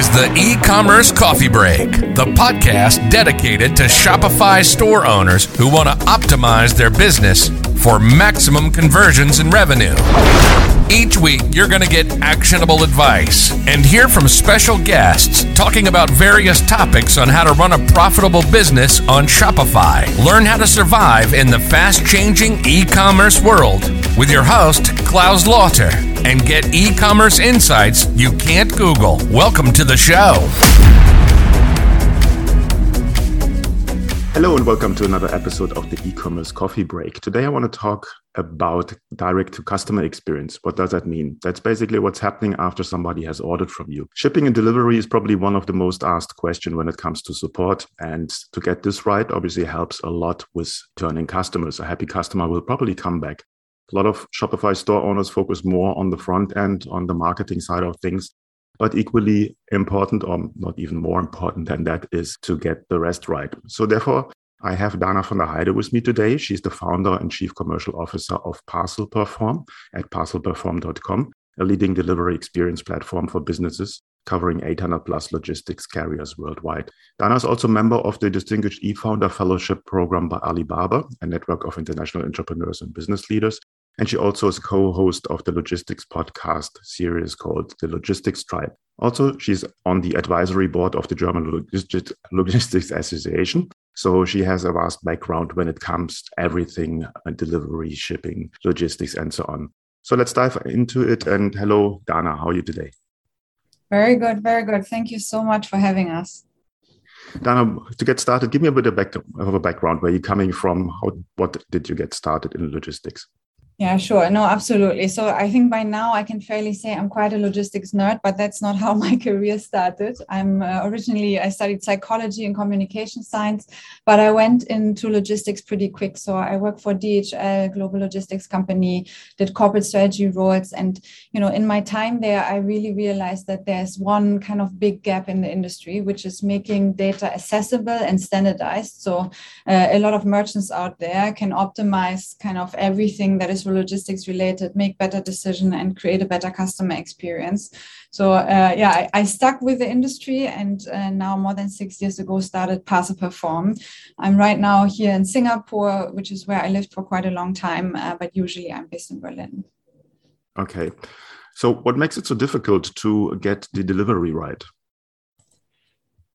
is the e commerce coffee break, the podcast dedicated to Shopify store owners who want to optimize their business for maximum conversions and revenue. Each week, you're going to get actionable advice and hear from special guests talking about various topics on how to run a profitable business on Shopify. Learn how to survive in the fast changing e commerce world with your host, Claus Lauter, and get e commerce insights you can't Google. Welcome to the show. Hello, and welcome to another episode of the e commerce coffee break. Today, I want to talk about direct to customer experience. What does that mean? That's basically what's happening after somebody has ordered from you. Shipping and delivery is probably one of the most asked questions when it comes to support. And to get this right, obviously helps a lot with turning customers. A happy customer will probably come back. A lot of Shopify store owners focus more on the front end, on the marketing side of things. But equally important, or not even more important than that, is to get the rest right. So, therefore, I have Dana von der Heide with me today. She's the founder and chief commercial officer of Parcel Perform at parcelperform.com, a leading delivery experience platform for businesses covering 800 plus logistics carriers worldwide. Dana is also a member of the Distinguished e-Founder Fellowship Program by Alibaba, a network of international entrepreneurs and business leaders, and she also is co-host of the logistics podcast series called The Logistics Tribe. Also, she's on the advisory board of the German Logistics Association. So she has a vast background when it comes to everything uh, delivery, shipping, logistics, and so on. So let's dive into it. And hello, Dana, how are you today? Very good, very good. Thank you so much for having us. Dana, to get started, give me a bit of, back, of a background. Where you're coming from? How, what did you get started in logistics? Yeah, sure. No, absolutely. So I think by now I can fairly say I'm quite a logistics nerd, but that's not how my career started. I'm uh, originally, I studied psychology and communication science, but I went into logistics pretty quick. So I worked for DHL, global logistics company, did corporate strategy roles. And, you know, in my time there, I really realized that there's one kind of big gap in the industry, which is making data accessible and standardized. So uh, a lot of merchants out there can optimize kind of everything that is logistics related, make better decision and create a better customer experience. So uh, yeah, I, I, stuck with the industry and uh, now more than six years ago started Parcel Perform. I'm right now here in Singapore, which is where I lived for quite a long time, uh, but usually I'm based in Berlin. Okay. So what makes it so difficult to get the delivery right?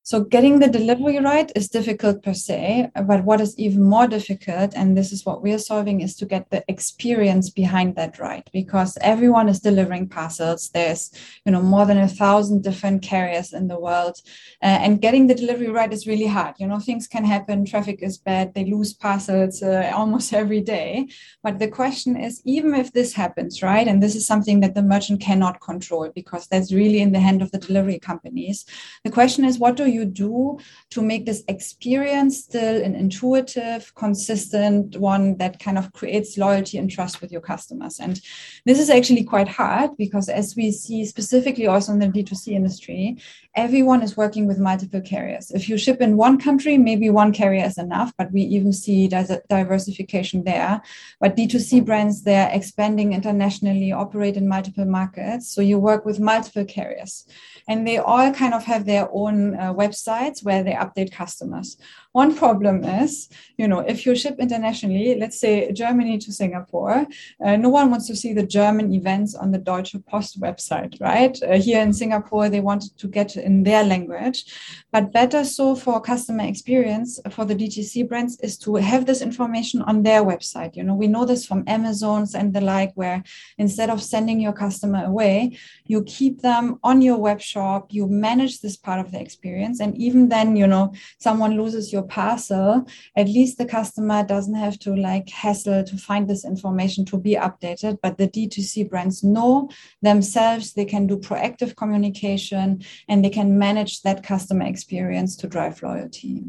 So getting the delivery right is difficult per se, but what is even more difficult, and this is what we are solving, is to get the experience behind that right, because everyone is delivering parcels. There's you know more than a thousand different carriers in the world, uh, and getting the delivery right is really hard. You know things can happen, traffic is bad, they lose parcels uh, almost every day. But the question is, even if this happens, right, and this is something that the merchant cannot control because that's really in the hand of the delivery companies. The question is, what do you you do to make this experience still an intuitive, consistent one that kind of creates loyalty and trust with your customers? And this is actually quite hard because, as we see specifically also in the D2C industry, everyone is working with multiple carriers. If you ship in one country, maybe one carrier is enough, but we even see diversification there. But D2C brands, they're expanding internationally, operate in multiple markets. So you work with multiple carriers and they all kind of have their own uh, websites where they update customers. One problem is, you know, if you ship internationally, let's say Germany to Singapore, uh, no one wants to see the German events on the Deutsche Post website, right? Uh, here in Singapore, they wanted to get in their language. But better so for customer experience for the DTC brands is to have this information on their website. You know, we know this from Amazons and the like, where instead of sending your customer away, you keep them on your web shop, you manage this part of the experience. And even then, you know, someone loses your parcel, at least the customer doesn't have to like hassle to find this information to be updated. But the D2C brands know themselves, they can do proactive communication and they can manage that customer experience to drive loyalty.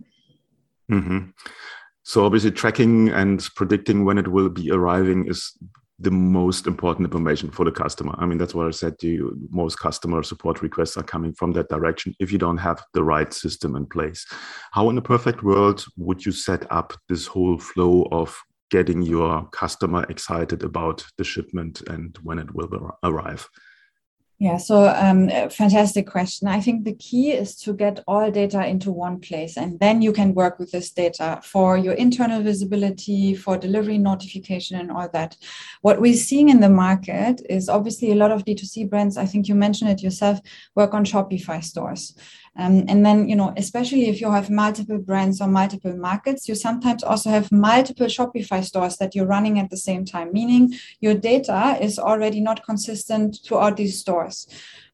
Mm-hmm. So obviously tracking and predicting when it will be arriving is the most important information for the customer. I mean, that's what I said to you. Most customer support requests are coming from that direction if you don't have the right system in place. How, in a perfect world, would you set up this whole flow of getting your customer excited about the shipment and when it will arrive? Yeah, so um, fantastic question. I think the key is to get all data into one place, and then you can work with this data for your internal visibility, for delivery notification, and all that. What we're seeing in the market is obviously a lot of D2C brands, I think you mentioned it yourself, work on Shopify stores. Um, and then, you know, especially if you have multiple brands or multiple markets, you sometimes also have multiple Shopify stores that you're running at the same time, meaning your data is already not consistent throughout these stores.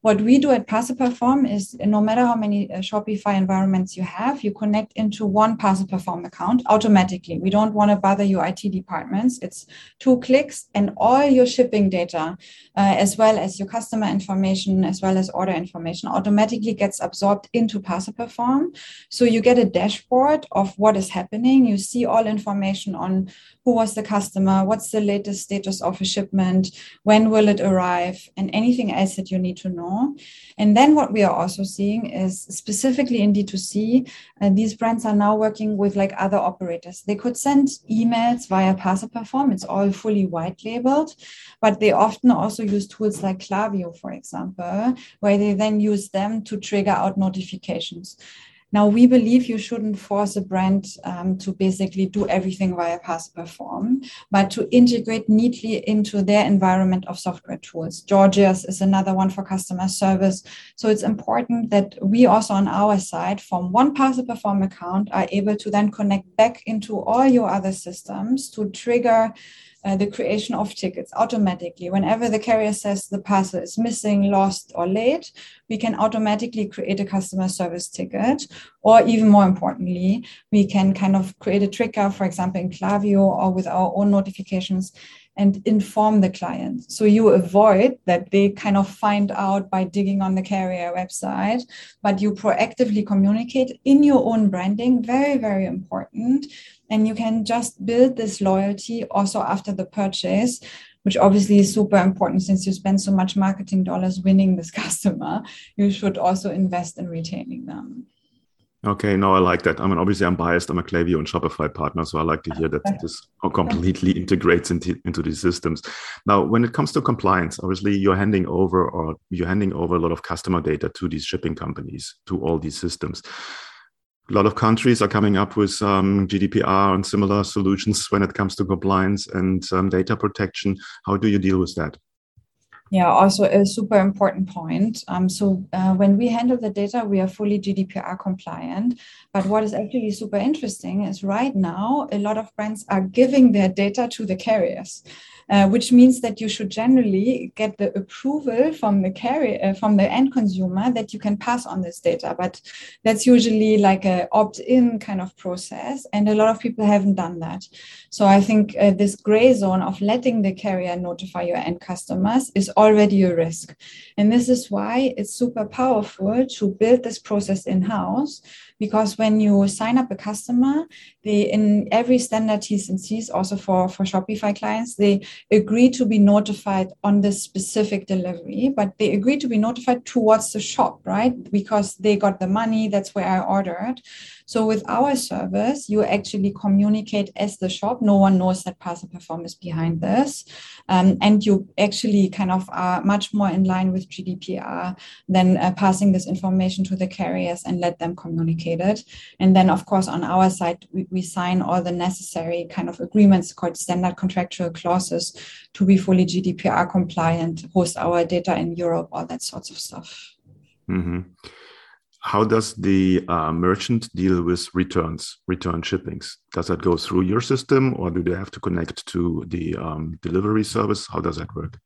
What we do at Perform is no matter how many uh, Shopify environments you have, you connect into one Perform account automatically. We don't want to bother your IT departments. It's two clicks and all your shipping data, uh, as well as your customer information, as well as order information, automatically gets absorbed into Perform. So you get a dashboard of what is happening. You see all information on who was the customer, what's the latest status of a shipment, when will it arrive, and anything else that you need to know. And then what we are also seeing is specifically in D2C, uh, these brands are now working with like other operators. They could send emails via Perform. It's all fully white labeled, but they often also use tools like Klaviyo, for example, where they then use them to trigger out notifications. Now, we believe you shouldn't force a brand um, to basically do everything via Parcel Perform, but to integrate neatly into their environment of software tools. Gorgias is another one for customer service. So it's important that we also on our side, from one Parcel Perform account, are able to then connect back into all your other systems to trigger uh, the creation of tickets automatically. Whenever the carrier says the parcel is missing, lost, or late, we can automatically create a customer service ticket. Or even more importantly, we can kind of create a trigger, for example, in Klaviyo or with our own notifications and inform the client. So you avoid that they kind of find out by digging on the carrier website, but you proactively communicate in your own branding. Very, very important and you can just build this loyalty also after the purchase which obviously is super important since you spend so much marketing dollars winning this customer you should also invest in retaining them Okay, no, I like that. I mean, obviously, I'm biased. I'm a Klaviyo and Shopify partner, so I like to hear that this completely integrates into, into these systems. Now, when it comes to compliance, obviously, you're handing over or you're handing over a lot of customer data to these shipping companies, to all these systems a lot of countries are coming up with um, GDPR and similar solutions when it comes to compliance and um, data protection. How do you deal with that? Yeah, also a super important point. Um, so uh, when we handle the data, we are fully GDPR compliant. But what is actually super interesting is right now, a lot of brands are giving their data to the carriers. Uh, which means that you should generally get the approval from the carrier, uh, from the end consumer that you can pass on this data. But that's usually like a opt-in kind of process, and a lot of people haven't done that. So I think uh, this gray zone of letting the carrier notify your end customers is already a risk, and this is why it's super powerful to build this process in-house because when you sign up a customer, they in every standard T's and C's, also for, for Shopify clients, they agree to be notified on this specific delivery, but they agree to be notified towards the shop, right? Because they got the money, that's where I ordered. So with our service, you actually communicate as the shop. No one knows that Parcel Perform is behind this. Um, and you actually kind of are much more in line with GDPR than uh, passing this information to the carriers and let them communicate it. And then, of course, on our side, we, we sign all the necessary kind of agreements called standard contractual clauses to be fully GDPR compliant, host our data in Europe, all that sorts of stuff. Mm-hmm how does the uh, merchant deal with returns, return shippings? Does that go through your system or do they have to connect to the um, delivery service? How does that work?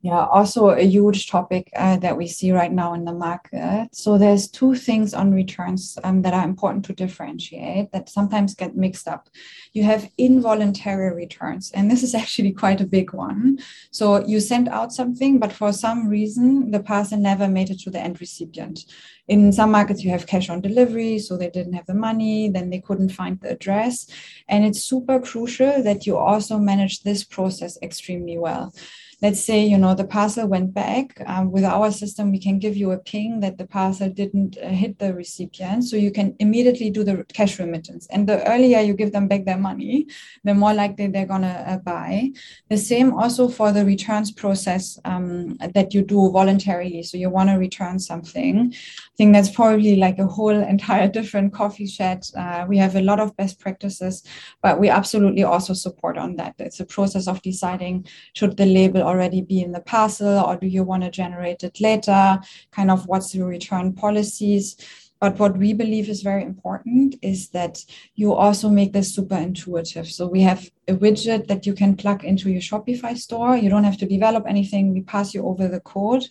Yeah, also a huge topic uh, that we see right now in the market. So there's two things on returns um, that are important to differentiate that sometimes get mixed up. You have involuntary returns, and this is actually quite a big one. So you send out something, but for some reason the parcel never made it to the end recipient. In some markets, you have cash on delivery, so they didn't have the money, then they couldn't find the address. And it's super crucial that you also manage this process extremely well. Let's say you know the parcel went back um, with our system we can give you a ping that the parcel didn't uh, hit the recipient. So you can immediately do the cash remittance. And the earlier you give them back their money the more likely they're going to uh, buy. The same also for the returns process um, that you do voluntarily. So you want to return something. I think that's probably like a whole entire different coffee chat. Uh, we have a lot of best practices but we absolutely also support on that. It's a process of deciding should the label already be in the parcel or do you want to generate it later? Kind of what's the return policies? But what we believe is very important is that you also make this super intuitive. So we have a widget that you can plug into your Shopify store. You don't have to develop anything. We pass you over the code.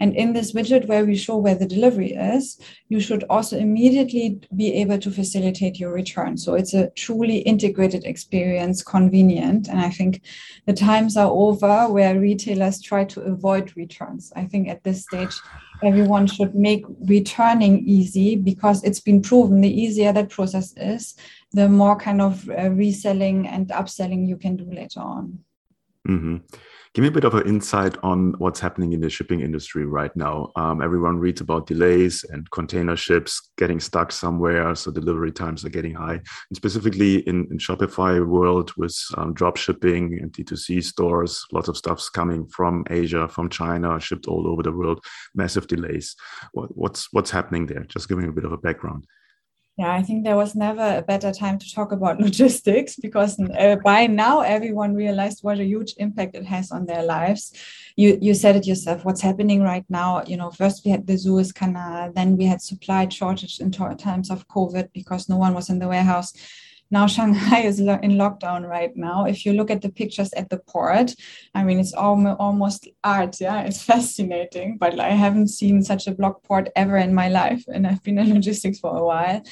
And in this widget where we show where the delivery is, you should also immediately be able to facilitate your return. So it's a truly integrated experience, convenient. And I think the times are over where retailers try to avoid returns. I think at this stage, everyone should make returning easy because it's been proven the easier that process is, the more kind of uh, reselling and upselling you can do later on. Mm-hmm. Give me a bit of an insight on what's happening in the shipping industry right now. Um, everyone reads about delays and container ships getting stuck somewhere, so delivery times are getting high. And specifically in, in Shopify world with um, drop shipping and D2C stores, lots of stuff's coming from Asia, from China, shipped all over the world. Massive delays. What, what's what's happening there? Just giving a bit of a background. Yeah, I think there was never a better time to talk about logistics because uh, by now everyone realized what a huge impact it has on their lives. You you said it yourself. What's happening right now? You know, first we had the Suez Canal, then we had supply shortage in times of COVID because no one was in the warehouse now Shanghai is lo- in lockdown right now. If you look at the pictures at the port, I mean, it's al- almost art. Yeah, it's fascinating. But I haven't seen such a block port ever in my life, and I've been in logistics for a while.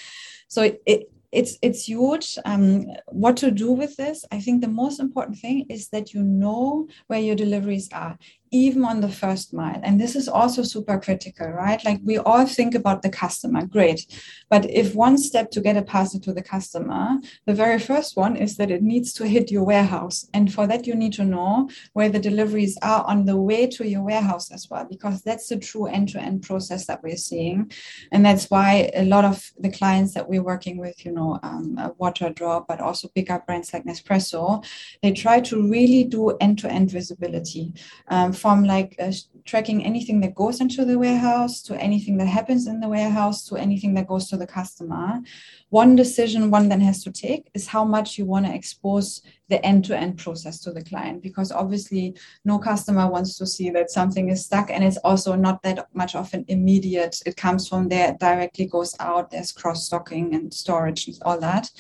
So it, it it's it's huge. Um, what to do with this? I think the most important thing is that you know where your deliveries are even on the first mile. And this is also super critical, right? Like we all think about the customer, great. But if one step to get a parcel to the customer, the very first one is that it needs to hit your warehouse. And for that, you need to know where the deliveries are on the way to your warehouse as well, because that's the true end to end process that we're seeing. And that's why a lot of the clients that we're working with, you know, um, Waterdrop, but also bigger brands like Nespresso, they try to really do end to end visibility. Um, from like tracking anything that goes into the warehouse to anything that happens in the warehouse to anything that goes to the customer. One decision one then has to take is how much you want to expose the end-to-end process to the client because obviously no customer wants to see that something is stuck and it's also not that much of an immediate it comes from there directly goes out there's cross-docking and storage and all that.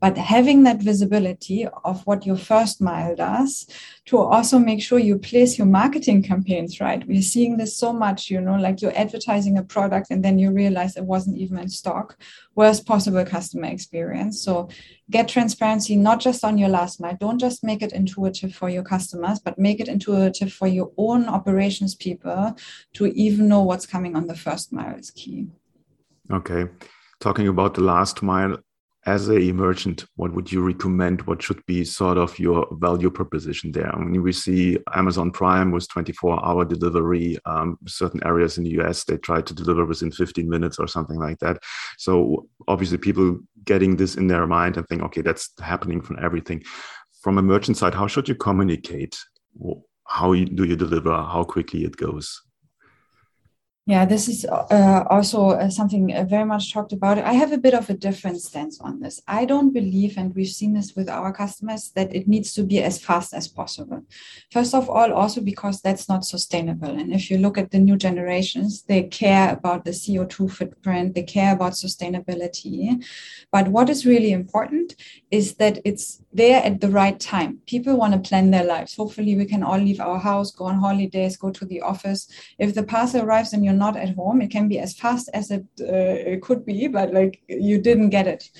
But having that visibility of what your first mile does to also make sure you place your marketing campaigns right we're seeing this so much you know like you're advertising a product and then you realize it wasn't even in stock worst possible customer experience. So get transparency not just on your last mile. Don't just make it intuitive for your customers, but make it intuitive for your own operations people to even know what's coming on the first mile is key. Okay. Talking about the last mile, as a merchant, what would you recommend? What should be sort of your value proposition there? I mean, we see Amazon Prime with 24 hour delivery. Um, certain areas in the US, they try to deliver within 15 minutes or something like that. So obviously, people getting this in their mind and think, okay, that's happening from everything. From a merchant side, how should you communicate? How do you deliver? How quickly it goes? Yeah, this is uh, also uh, something uh, very much talked about. I have a bit of a different stance on this. I don't believe, and we've seen this with our customers, that it needs to be as fast as possible. First of all, also because that's not sustainable. And if you look at the new generations, they care about the CO2 footprint, they care about sustainability. But what is really important is that it's there at the right time. People want to plan their lives. Hopefully, we can all leave our house, go on holidays, go to the office. If the parcel arrives and you're not at home it can be as fast as it, uh, it could be but like you didn't get it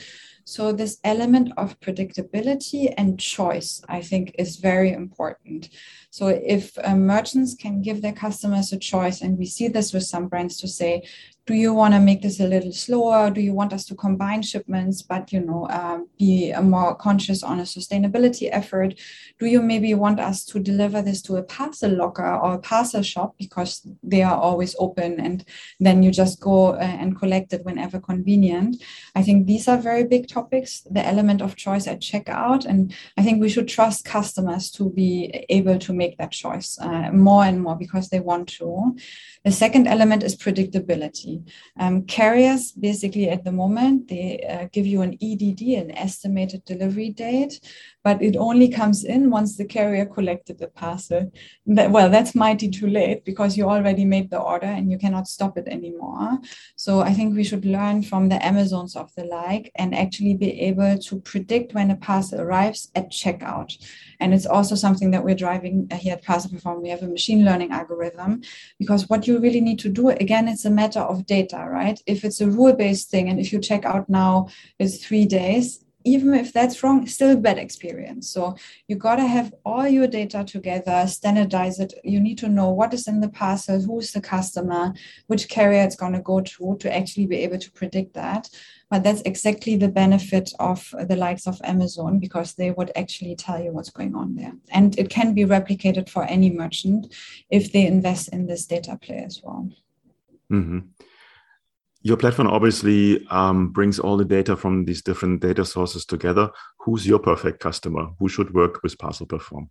so this element of predictability and choice i think is very important So if uh, merchants can give their customers a choice, and we see this with some brands to say, do you want to make this a little slower? Do you want us to combine shipments but you know um, be more conscious on a sustainability effort? Do you maybe want us to deliver this to a parcel locker or a parcel shop because they are always open and then you just go uh, and collect it whenever convenient? I think these are very big topics the element of choice at checkout and i think we should trust customers to be able to make that choice uh, more and more because they want to. The second element is predictability um, carriers basically at the moment they uh, give you an EDD, an estimated delivery date, but it only comes in once the carrier collected the parcel. That, well, that's mighty too late because you already made the order and you cannot stop it anymore. So I think we should learn from the Amazons of the like and actually be able to predict when a parcel arrives at checkout. And it's also something that we're driving here at Parcel Perform. We have a machine learning algorithm because what you really need to do, again, it's a matter of data, right? If it's a rule based thing and if you check out now, it's three days, even if that's wrong, still a bad experience. So you got to have all your data together, standardize it. You need to know what is in the parcel, who's the customer, which carrier it's going to go to to actually be able to predict that. But that's exactly the benefit of the likes of Amazon because they would actually tell you what's going on there. And it can be replicated for any merchant if they invest in this data play as well. Mm-hmm your platform obviously um, brings all the data from these different data sources together. Who's your perfect customer? Who should work with Parcel Perform?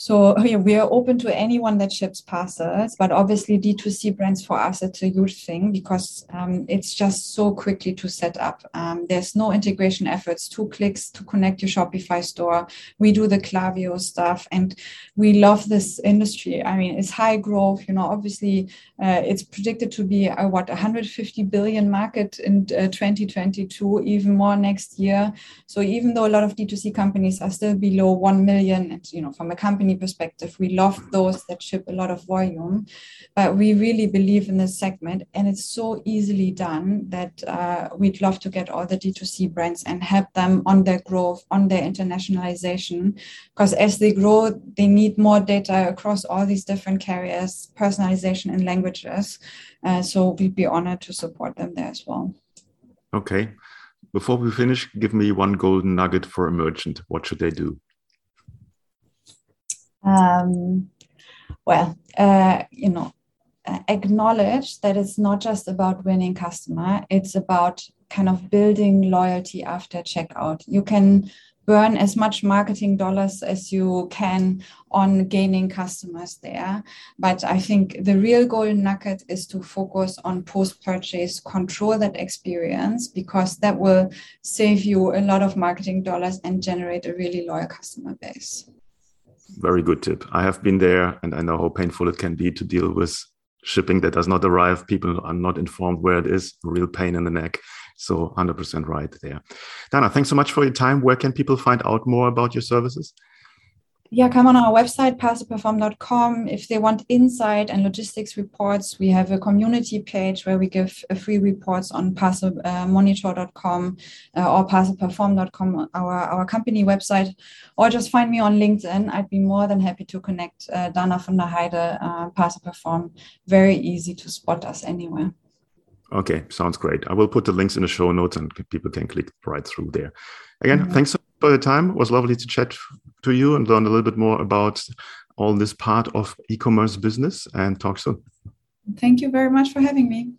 So yeah, we are open to anyone that ships parcels, but obviously D2C brands for us, it's a huge thing because um, it's just so quickly to set up. Um, there's no integration efforts, two clicks to connect your Shopify store. We do the Klaviyo stuff and we love this industry. I mean, it's high growth, you know, obviously uh, it's predicted to be a, what, 150 billion market in uh, 2022, even more next year. So even though a lot of D2C companies are still below 1 million, and, you know, from a company company perspective, we love those that ship a lot of volume, but we really believe in this segment, and it's so easily done that uh, we'd love to get all the D2C brands and help them on their growth, on their internationalization, because as they grow, they need more data across all these different carriers, personalization and languages. Uh, so we'd be honored to support them there as well. Okay. Before we finish, give me one golden nugget for a merchant. What should they do? Um, well, uh, you know, acknowledge that it's not just about winning customer; it's about kind of building loyalty after checkout. You can burn as much marketing dollars as you can on gaining customers there. But I think the real golden nugget is to focus on post purchase, control that experience, because that will save you a lot of marketing dollars and generate a really loyal customer base very good tip. I have been there and I know how painful it can be to deal with shipping that does not arrive. People are not informed where it is, real pain in the neck. So 100% right there. Dana, thanks so much for your time. Where can people find out more about your services? Yeah, come on our website, parcelperform.com. If they want insight and logistics reports, we have a community page where we give free reports on parcelmonitor.com uh, or parcelperform.com, our, our company website, or just find me on LinkedIn. I'd be more than happy to connect uh, Dana von der Heide, uh, Parcel Perform. Very easy to spot us anywhere. Okay, sounds great. I will put the links in the show notes and people can click right through there. Again, mm-hmm. thanks for the time. It was lovely to chat to you and learn a little bit more about all this part of e-commerce business and talk soon. Thank you very much for having me.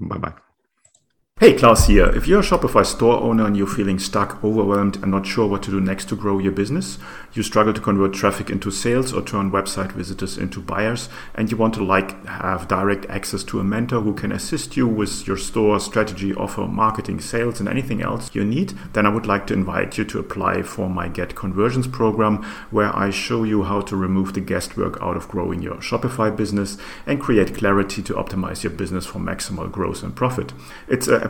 Bye bye. Hey, Claus here. If you're a Shopify store owner and you're feeling stuck, overwhelmed, and not sure what to do next to grow your business, you struggle to convert traffic into sales or turn website visitors into buyers, and you want to like have direct access to a mentor who can assist you with your store strategy, offer, marketing, sales, and anything else you need, then I would like to invite you to apply for my Get Conversions program, where I show you how to remove the guesswork out of growing your Shopify business and create clarity to optimize your business for maximal growth and profit. It's a